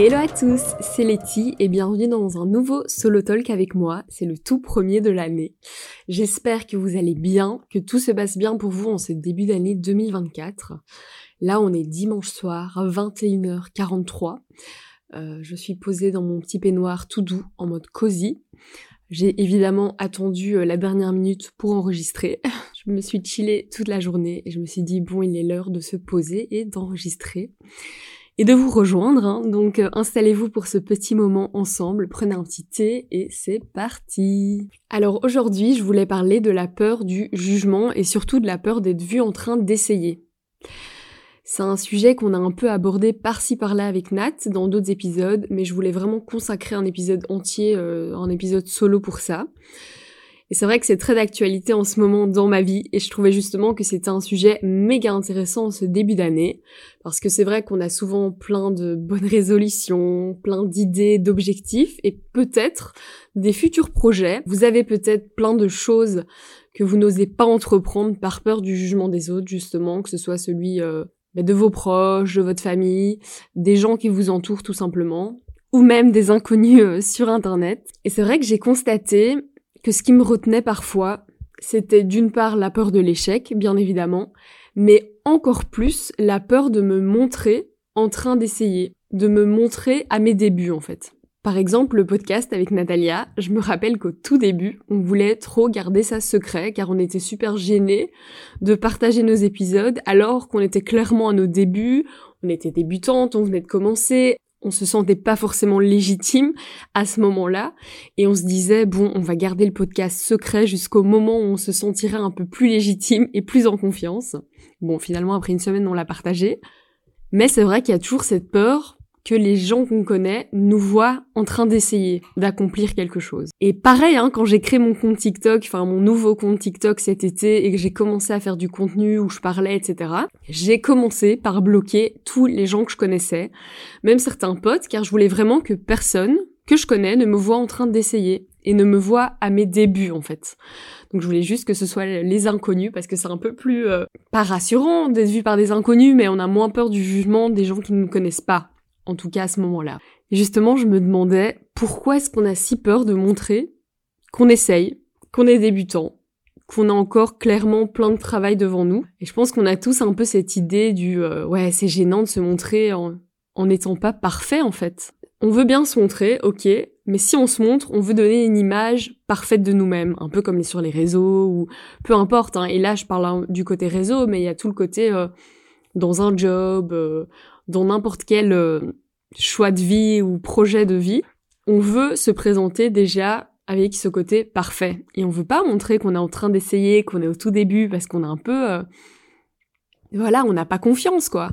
Hello à tous, c'est Letty et bienvenue dans un nouveau solo talk avec moi. C'est le tout premier de l'année. J'espère que vous allez bien, que tout se passe bien pour vous en ce début d'année 2024. Là, on est dimanche soir, 21h43. Euh, je suis posée dans mon petit peignoir tout doux, en mode cosy. J'ai évidemment attendu euh, la dernière minute pour enregistrer. je me suis chillée toute la journée et je me suis dit bon, il est l'heure de se poser et d'enregistrer et de vous rejoindre. Hein. Donc euh, installez-vous pour ce petit moment ensemble, prenez un petit thé et c'est parti. Alors aujourd'hui, je voulais parler de la peur du jugement et surtout de la peur d'être vu en train d'essayer. C'est un sujet qu'on a un peu abordé par-ci par-là avec Nat dans d'autres épisodes, mais je voulais vraiment consacrer un épisode entier, euh, un épisode solo pour ça. Et c'est vrai que c'est très d'actualité en ce moment dans ma vie, et je trouvais justement que c'était un sujet méga intéressant en ce début d'année, parce que c'est vrai qu'on a souvent plein de bonnes résolutions, plein d'idées, d'objectifs, et peut-être des futurs projets. Vous avez peut-être plein de choses que vous n'osez pas entreprendre par peur du jugement des autres, justement, que ce soit celui euh, de vos proches, de votre famille, des gens qui vous entourent tout simplement, ou même des inconnus euh, sur Internet. Et c'est vrai que j'ai constaté que ce qui me retenait parfois, c'était d'une part la peur de l'échec, bien évidemment, mais encore plus la peur de me montrer en train d'essayer, de me montrer à mes débuts en fait. Par exemple, le podcast avec Natalia, je me rappelle qu'au tout début, on voulait trop garder ça secret car on était super gênés de partager nos épisodes alors qu'on était clairement à nos débuts, on était débutantes, on venait de commencer, on se sentait pas forcément légitime à ce moment-là et on se disait bon, on va garder le podcast secret jusqu'au moment où on se sentirait un peu plus légitime et plus en confiance. Bon, finalement après une semaine, on l'a partagé. Mais c'est vrai qu'il y a toujours cette peur que les gens qu'on connaît nous voient en train d'essayer d'accomplir quelque chose. Et pareil, hein, quand j'ai créé mon compte TikTok, enfin mon nouveau compte TikTok cet été et que j'ai commencé à faire du contenu où je parlais, etc., j'ai commencé par bloquer tous les gens que je connaissais, même certains potes, car je voulais vraiment que personne que je connais ne me voit en train d'essayer et ne me voit à mes débuts en fait. Donc je voulais juste que ce soit les inconnus parce que c'est un peu plus euh, pas rassurant d'être vu par des inconnus, mais on a moins peur du jugement des gens qui ne nous connaissent pas en tout cas à ce moment-là. Justement, je me demandais pourquoi est-ce qu'on a si peur de montrer qu'on essaye, qu'on est débutant, qu'on a encore clairement plein de travail devant nous. Et je pense qu'on a tous un peu cette idée du euh, ouais, c'est gênant de se montrer en n'étant pas parfait en fait. On veut bien se montrer, ok, mais si on se montre, on veut donner une image parfaite de nous-mêmes, un peu comme sur les réseaux ou peu importe. Hein. Et là, je parle du côté réseau, mais il y a tout le côté euh, dans un job, euh, dans n'importe quel euh, choix de vie ou projet de vie, on veut se présenter déjà avec ce côté parfait. Et on veut pas montrer qu'on est en train d'essayer, qu'on est au tout début, parce qu'on a un peu... Euh, voilà, on n'a pas confiance, quoi.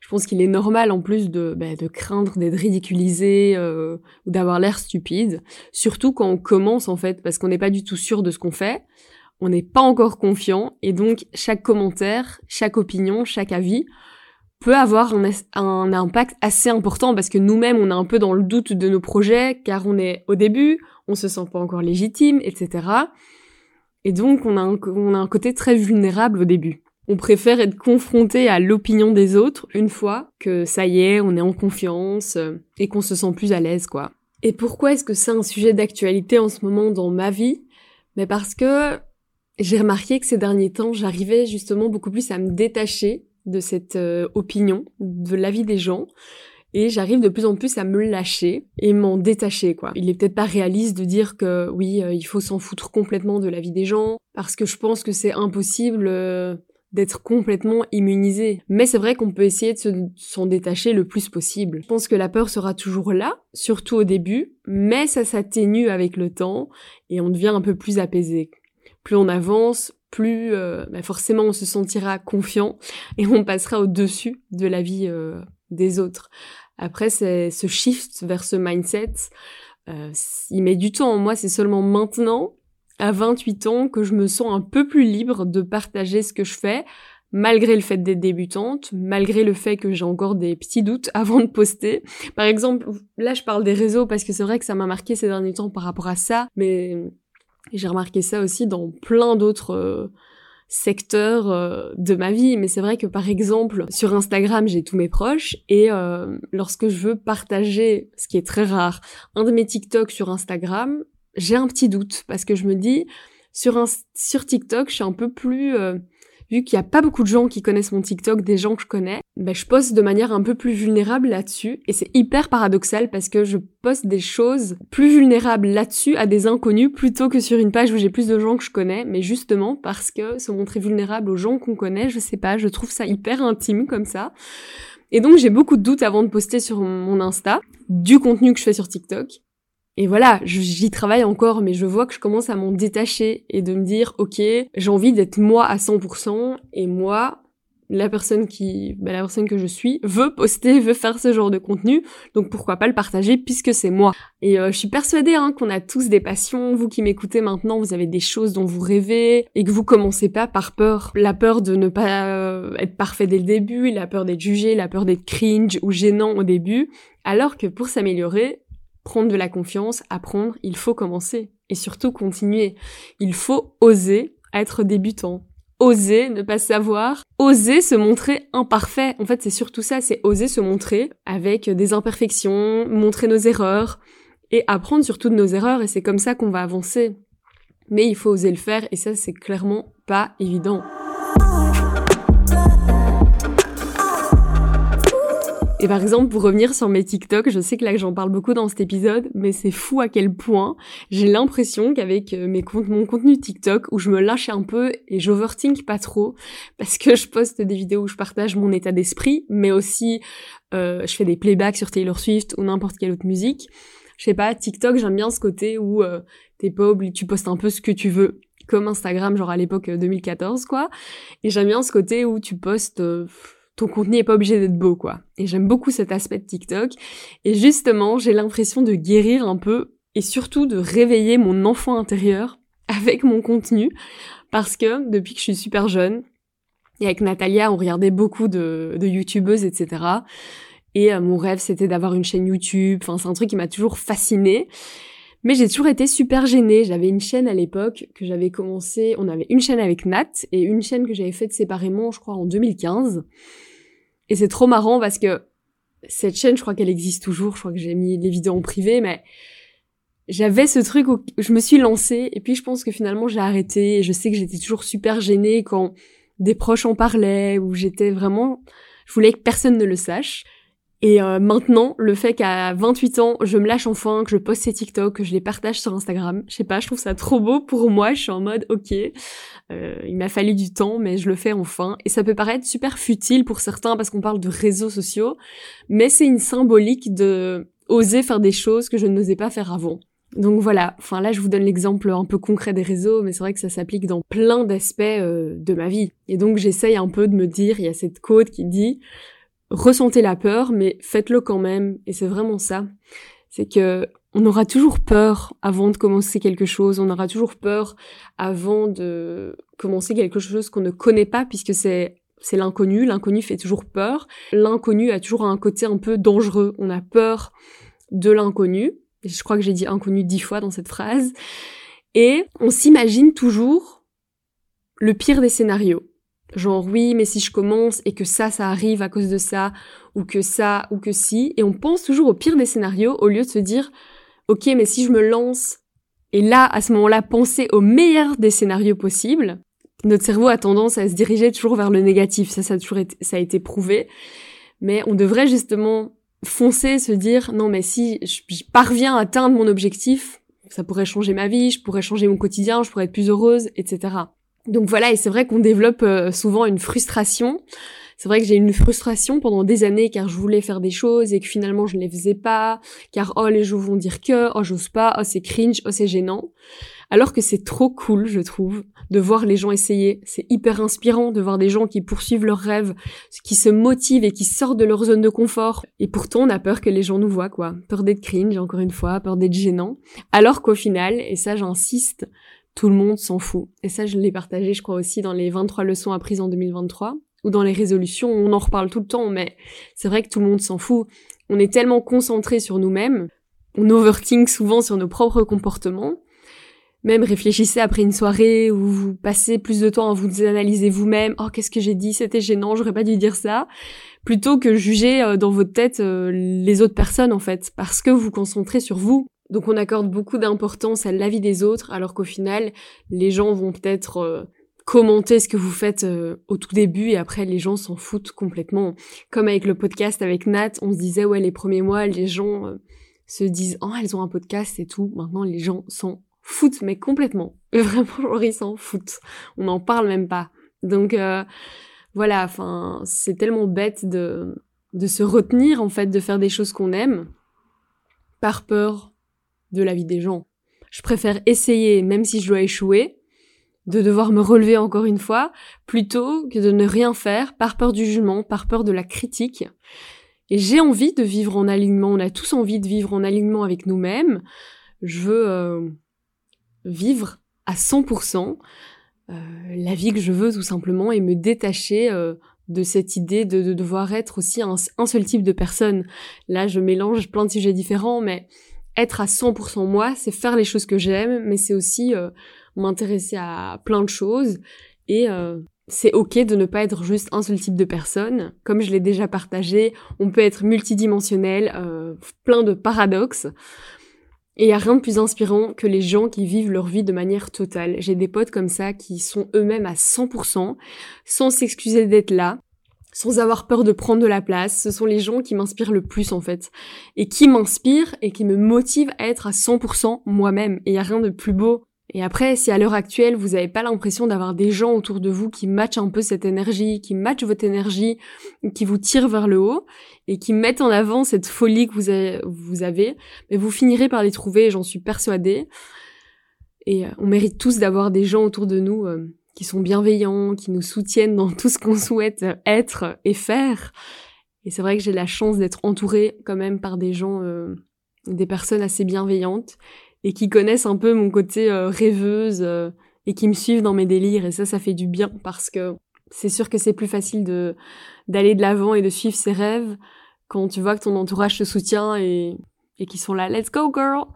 Je pense qu'il est normal, en plus, de, bah, de craindre d'être ridiculisé euh, ou d'avoir l'air stupide. Surtout quand on commence, en fait, parce qu'on n'est pas du tout sûr de ce qu'on fait. On n'est pas encore confiant. Et donc, chaque commentaire, chaque opinion, chaque avis peut avoir un, impact assez important parce que nous-mêmes, on est un peu dans le doute de nos projets car on est au début, on se sent pas encore légitime, etc. Et donc, on a un, on a un côté très vulnérable au début. On préfère être confronté à l'opinion des autres une fois que ça y est, on est en confiance euh, et qu'on se sent plus à l'aise, quoi. Et pourquoi est-ce que c'est un sujet d'actualité en ce moment dans ma vie? Mais parce que j'ai remarqué que ces derniers temps, j'arrivais justement beaucoup plus à me détacher de cette euh, opinion, de l'avis des gens. Et j'arrive de plus en plus à me lâcher et m'en détacher, quoi. Il est peut-être pas réaliste de dire que oui, euh, il faut s'en foutre complètement de l'avis des gens, parce que je pense que c'est impossible euh, d'être complètement immunisé. Mais c'est vrai qu'on peut essayer de s'en détacher le plus possible. Je pense que la peur sera toujours là, surtout au début, mais ça s'atténue avec le temps et on devient un peu plus apaisé. Plus on avance, plus euh, bah forcément on se sentira confiant et on passera au-dessus de la vie euh, des autres. Après, c'est ce shift vers ce mindset, euh, il met du temps. Moi, c'est seulement maintenant, à 28 ans, que je me sens un peu plus libre de partager ce que je fais, malgré le fait d'être débutante, malgré le fait que j'ai encore des petits doutes avant de poster. Par exemple, là, je parle des réseaux parce que c'est vrai que ça m'a marqué ces derniers temps par rapport à ça, mais j'ai remarqué ça aussi dans plein d'autres euh, secteur euh, de ma vie. Mais c'est vrai que par exemple, sur Instagram, j'ai tous mes proches et euh, lorsque je veux partager, ce qui est très rare, un de mes TikTok sur Instagram, j'ai un petit doute parce que je me dis, sur, sur TikTok, je suis un peu plus... Vu qu'il n'y a pas beaucoup de gens qui connaissent mon TikTok, des gens que je connais, ben je poste de manière un peu plus vulnérable là-dessus. Et c'est hyper paradoxal parce que je poste des choses plus vulnérables là-dessus à des inconnus plutôt que sur une page où j'ai plus de gens que je connais. Mais justement parce que se montrer vulnérable aux gens qu'on connaît, je sais pas, je trouve ça hyper intime comme ça. Et donc j'ai beaucoup de doutes avant de poster sur mon Insta du contenu que je fais sur TikTok. Et voilà, j'y travaille encore, mais je vois que je commence à m'en détacher et de me dire, ok, j'ai envie d'être moi à 100%, et moi, la personne qui, bah, la personne que je suis, veut poster, veut faire ce genre de contenu, donc pourquoi pas le partager puisque c'est moi. Et euh, je suis persuadée hein, qu'on a tous des passions. Vous qui m'écoutez maintenant, vous avez des choses dont vous rêvez et que vous commencez pas par peur, la peur de ne pas euh, être parfait dès le début, la peur d'être jugé, la peur d'être cringe ou gênant au début, alors que pour s'améliorer, prendre de la confiance, apprendre, il faut commencer. Et surtout continuer. Il faut oser être débutant. Oser ne pas savoir, oser se montrer imparfait. En fait, c'est surtout ça, c'est oser se montrer avec des imperfections, montrer nos erreurs et apprendre surtout de nos erreurs et c'est comme ça qu'on va avancer. Mais il faut oser le faire et ça, c'est clairement pas évident. Et par exemple, pour revenir sur mes TikTok, je sais que là j'en parle beaucoup dans cet épisode, mais c'est fou à quel point j'ai l'impression qu'avec euh, mes mon contenu TikTok, où je me lâche un peu et j'overthink pas trop, parce que je poste des vidéos où je partage mon état d'esprit, mais aussi euh, je fais des playbacks sur Taylor Swift ou n'importe quelle autre musique. Je sais pas, TikTok, j'aime bien ce côté où euh, t'es pas obligé, tu postes un peu ce que tu veux comme Instagram, genre à l'époque 2014, quoi. Et j'aime bien ce côté où tu postes ton contenu est pas obligé d'être beau, quoi. Et j'aime beaucoup cet aspect de TikTok. Et justement, j'ai l'impression de guérir un peu et surtout de réveiller mon enfant intérieur avec mon contenu. Parce que depuis que je suis super jeune, et avec Natalia, on regardait beaucoup de, de youtubeuses, etc. Et euh, mon rêve, c'était d'avoir une chaîne YouTube. Enfin, c'est un truc qui m'a toujours fasciné. Mais j'ai toujours été super gênée. J'avais une chaîne à l'époque que j'avais commencé. On avait une chaîne avec Nat et une chaîne que j'avais faite séparément, je crois, en 2015. Et c'est trop marrant parce que cette chaîne, je crois qu'elle existe toujours. Je crois que j'ai mis les vidéos en privé, mais j'avais ce truc où je me suis lancée. Et puis je pense que finalement j'ai arrêté. Et je sais que j'étais toujours super gênée quand des proches en parlaient ou j'étais vraiment je voulais que personne ne le sache et euh, maintenant, le fait qu'à 28 ans, je me lâche enfin, que je poste ces TikTok, que je les partage sur Instagram, je sais pas, je trouve ça trop beau pour moi. Je suis en mode, ok, euh, il m'a fallu du temps, mais je le fais enfin. Et ça peut paraître super futile pour certains parce qu'on parle de réseaux sociaux, mais c'est une symbolique de oser faire des choses que je n'osais pas faire avant. Donc voilà, enfin là je vous donne l'exemple un peu concret des réseaux, mais c'est vrai que ça s'applique dans plein d'aspects euh, de ma vie. Et donc j'essaye un peu de me dire, il y a cette côte qui dit ressentez la peur, mais faites-le quand même. Et c'est vraiment ça. C'est que on aura toujours peur avant de commencer quelque chose. On aura toujours peur avant de commencer quelque chose qu'on ne connaît pas, puisque c'est c'est l'inconnu. L'inconnu fait toujours peur. L'inconnu a toujours un côté un peu dangereux. On a peur de l'inconnu. Je crois que j'ai dit inconnu dix fois dans cette phrase. Et on s'imagine toujours le pire des scénarios. Genre oui, mais si je commence et que ça, ça arrive à cause de ça, ou que ça, ou que si, et on pense toujours au pire des scénarios au lieu de se dire, ok, mais si je me lance, et là, à ce moment-là, penser au meilleur des scénarios possibles, notre cerveau a tendance à se diriger toujours vers le négatif, ça, ça a toujours été, ça a été prouvé, mais on devrait justement foncer, se dire, non, mais si je parviens à atteindre mon objectif, ça pourrait changer ma vie, je pourrais changer mon quotidien, je pourrais être plus heureuse, etc. Donc voilà, et c'est vrai qu'on développe euh, souvent une frustration. C'est vrai que j'ai eu une frustration pendant des années car je voulais faire des choses et que finalement je ne les faisais pas, car oh les gens vont dire que, oh j'ose pas, oh c'est cringe, oh c'est gênant. Alors que c'est trop cool, je trouve, de voir les gens essayer. C'est hyper inspirant de voir des gens qui poursuivent leurs rêves, qui se motivent et qui sortent de leur zone de confort. Et pourtant, on a peur que les gens nous voient, quoi. Peur d'être cringe, encore une fois, peur d'être gênant. Alors qu'au final, et ça j'insiste, tout le monde s'en fout. Et ça, je l'ai partagé, je crois, aussi dans les 23 leçons apprises en 2023, ou dans les résolutions, on en reparle tout le temps, mais c'est vrai que tout le monde s'en fout. On est tellement concentré sur nous-mêmes, on overthink souvent sur nos propres comportements, même réfléchissez après une soirée où vous passez plus de temps à vous analyser vous-même. Oh, qu'est-ce que j'ai dit? C'était gênant, j'aurais pas dû dire ça. Plutôt que juger euh, dans votre tête euh, les autres personnes, en fait. Parce que vous vous concentrez sur vous. Donc on accorde beaucoup d'importance à l'avis des autres, alors qu'au final, les gens vont peut-être euh, commenter ce que vous faites au tout début et après les gens s'en foutent complètement. Comme avec le podcast avec Nat, on se disait ouais les premiers mois les gens se disent oh elles ont un podcast et tout. Maintenant les gens s'en foutent, mais complètement. Vraiment, ils s'en foutent. On n'en parle même pas. Donc, euh, voilà, enfin, c'est tellement bête de, de se retenir, en fait, de faire des choses qu'on aime, par peur de la vie des gens. Je préfère essayer, même si je dois échouer, de devoir me relever encore une fois, plutôt que de ne rien faire par peur du jugement, par peur de la critique. Et j'ai envie de vivre en alignement, on a tous envie de vivre en alignement avec nous-mêmes. Je veux euh, vivre à 100% euh, la vie que je veux tout simplement et me détacher euh, de cette idée de, devoir être aussi un, seul type de personne. Là, je mélange plein de sujets différents, mais être à 100% moi, c'est faire les choses que j'aime, mais c'est aussi euh, m'intéresser à plein de choses et c'est ok de ne pas être juste un seul type de personne. Comme je l'ai déjà partagé, on peut être multidimensionnel, plein de paradoxes. Et il y a rien de plus inspirant que les gens qui vivent leur vie de manière totale. J'ai des potes comme ça qui sont eux-mêmes à 100%, sans s'excuser d'être là, sans avoir peur de prendre de la place. Ce sont les gens qui m'inspirent le plus en fait. Et qui m'inspirent et qui me motivent à être à 100% moi-même. Et il a rien de plus beau et après, si à l'heure actuelle, vous n'avez pas l'impression d'avoir des gens autour de vous qui matchent un peu cette énergie, qui matchent votre énergie, qui vous tirent vers le haut et qui mettent en avant cette folie que vous avez, vous mais vous finirez par les trouver, j'en suis persuadée. Et euh, on mérite tous d'avoir des gens autour de nous euh, qui sont bienveillants, qui nous soutiennent dans tout ce qu'on souhaite être et faire. Et c'est vrai que j'ai la chance d'être entourée quand même par des gens, euh, des personnes assez bienveillantes et qui connaissent un peu mon côté euh, rêveuse euh, et qui me suivent dans mes délires et ça ça fait du bien parce que c'est sûr que c'est plus facile de d'aller de l'avant et de suivre ses rêves quand tu vois que ton entourage te soutient et et qui sont là let's go girl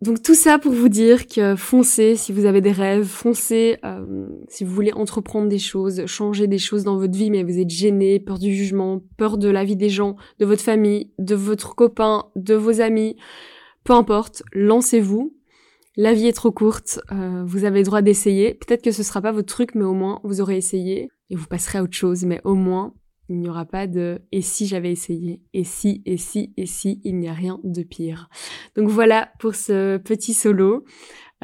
donc tout ça pour vous dire que foncez si vous avez des rêves, foncez euh, si vous voulez entreprendre des choses, changer des choses dans votre vie mais vous êtes gêné, peur du jugement, peur de la vie des gens, de votre famille, de votre copain, de vos amis. Peu importe, lancez-vous. La vie est trop courte, euh, vous avez le droit d'essayer. Peut-être que ce sera pas votre truc, mais au moins vous aurez essayé et vous passerez à autre chose. Mais au moins, il n'y aura pas de et si j'avais essayé, et si, et si, et si, il n'y a rien de pire. Donc voilà pour ce petit solo.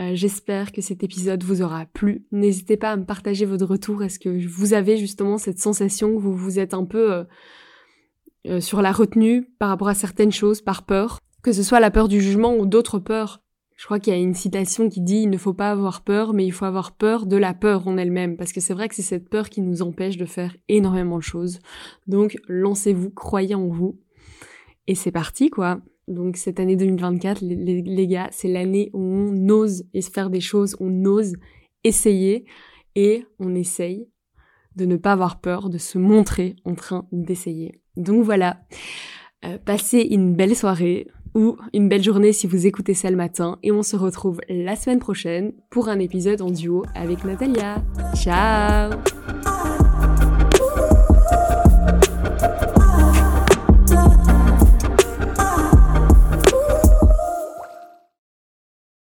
Euh, j'espère que cet épisode vous aura plu. N'hésitez pas à me partager votre retour. Est-ce que vous avez justement cette sensation que vous vous êtes un peu euh, sur la retenue par rapport à certaines choses par peur? Que ce soit la peur du jugement ou d'autres peurs. Je crois qu'il y a une citation qui dit il ne faut pas avoir peur, mais il faut avoir peur de la peur en elle-même, parce que c'est vrai que c'est cette peur qui nous empêche de faire énormément de choses. Donc lancez-vous, croyez en vous, et c'est parti quoi. Donc cette année 2024, les, les gars, c'est l'année où on ose faire des choses, on ose essayer, et on essaye de ne pas avoir peur, de se montrer en train d'essayer. Donc voilà, euh, passez une belle soirée, ou une belle journée si vous écoutez ça le matin et on se retrouve la semaine prochaine pour un épisode en duo avec Natalia. Ciao